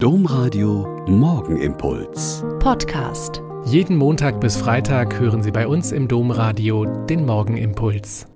Domradio Morgenimpuls. Podcast. Jeden Montag bis Freitag hören Sie bei uns im Domradio den Morgenimpuls.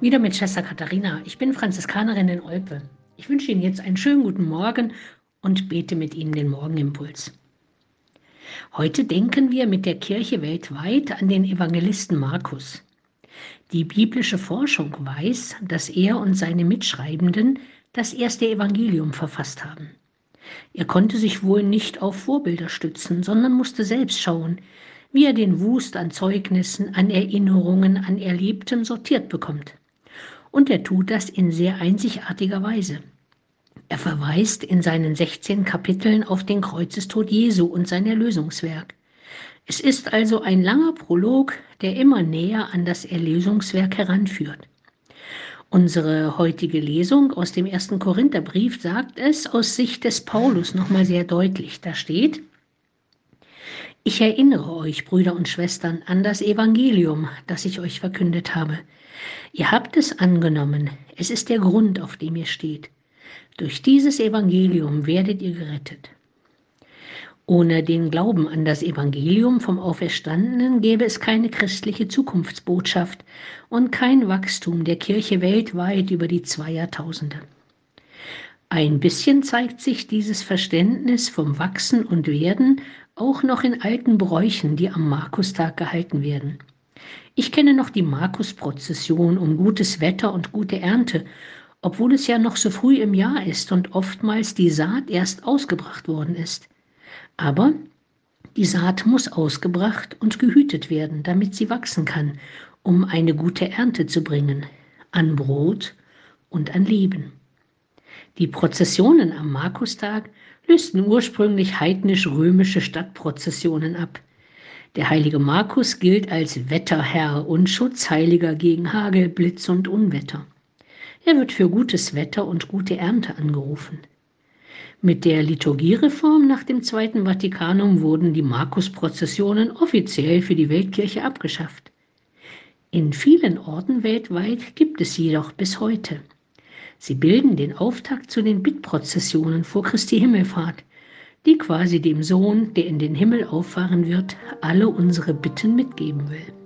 Wieder mit Schwester Katharina. Ich bin Franziskanerin in Olpe. Ich wünsche Ihnen jetzt einen schönen guten Morgen und bete mit Ihnen den Morgenimpuls. Heute denken wir mit der Kirche weltweit an den Evangelisten Markus. Die biblische Forschung weiß, dass er und seine Mitschreibenden das erste Evangelium verfasst haben. Er konnte sich wohl nicht auf Vorbilder stützen, sondern musste selbst schauen, wie er den Wust an Zeugnissen, an Erinnerungen, an Erlebtem sortiert bekommt. Und er tut das in sehr einzigartiger Weise. Er verweist in seinen 16 Kapiteln auf den Kreuzestod Jesu und sein Erlösungswerk. Es ist also ein langer Prolog, der immer näher an das Erlösungswerk heranführt. Unsere heutige Lesung aus dem ersten Korintherbrief sagt es aus Sicht des Paulus nochmal sehr deutlich. Da steht, ich erinnere euch, Brüder und Schwestern, an das Evangelium, das ich euch verkündet habe. Ihr habt es angenommen, es ist der Grund, auf dem ihr steht. Durch dieses Evangelium werdet ihr gerettet. Ohne den Glauben an das Evangelium vom Auferstandenen gäbe es keine christliche Zukunftsbotschaft und kein Wachstum der Kirche weltweit über die zwei Jahrtausende. Ein bisschen zeigt sich dieses Verständnis vom Wachsen und Werden auch noch in alten Bräuchen, die am Markustag gehalten werden. Ich kenne noch die Markusprozession um gutes Wetter und gute Ernte, obwohl es ja noch so früh im Jahr ist und oftmals die Saat erst ausgebracht worden ist. Aber die Saat muss ausgebracht und gehütet werden, damit sie wachsen kann, um eine gute Ernte zu bringen, an Brot und an Leben. Die Prozessionen am Markustag lösten ursprünglich heidnisch-römische Stadtprozessionen ab. Der heilige Markus gilt als Wetterherr und Schutzheiliger gegen Hagel, Blitz und Unwetter. Er wird für gutes Wetter und gute Ernte angerufen. Mit der Liturgiereform nach dem Zweiten Vatikanum wurden die Markusprozessionen offiziell für die Weltkirche abgeschafft. In vielen Orten weltweit gibt es sie jedoch bis heute. Sie bilden den Auftakt zu den Bittprozessionen vor Christi Himmelfahrt, die quasi dem Sohn, der in den Himmel auffahren wird, alle unsere Bitten mitgeben will.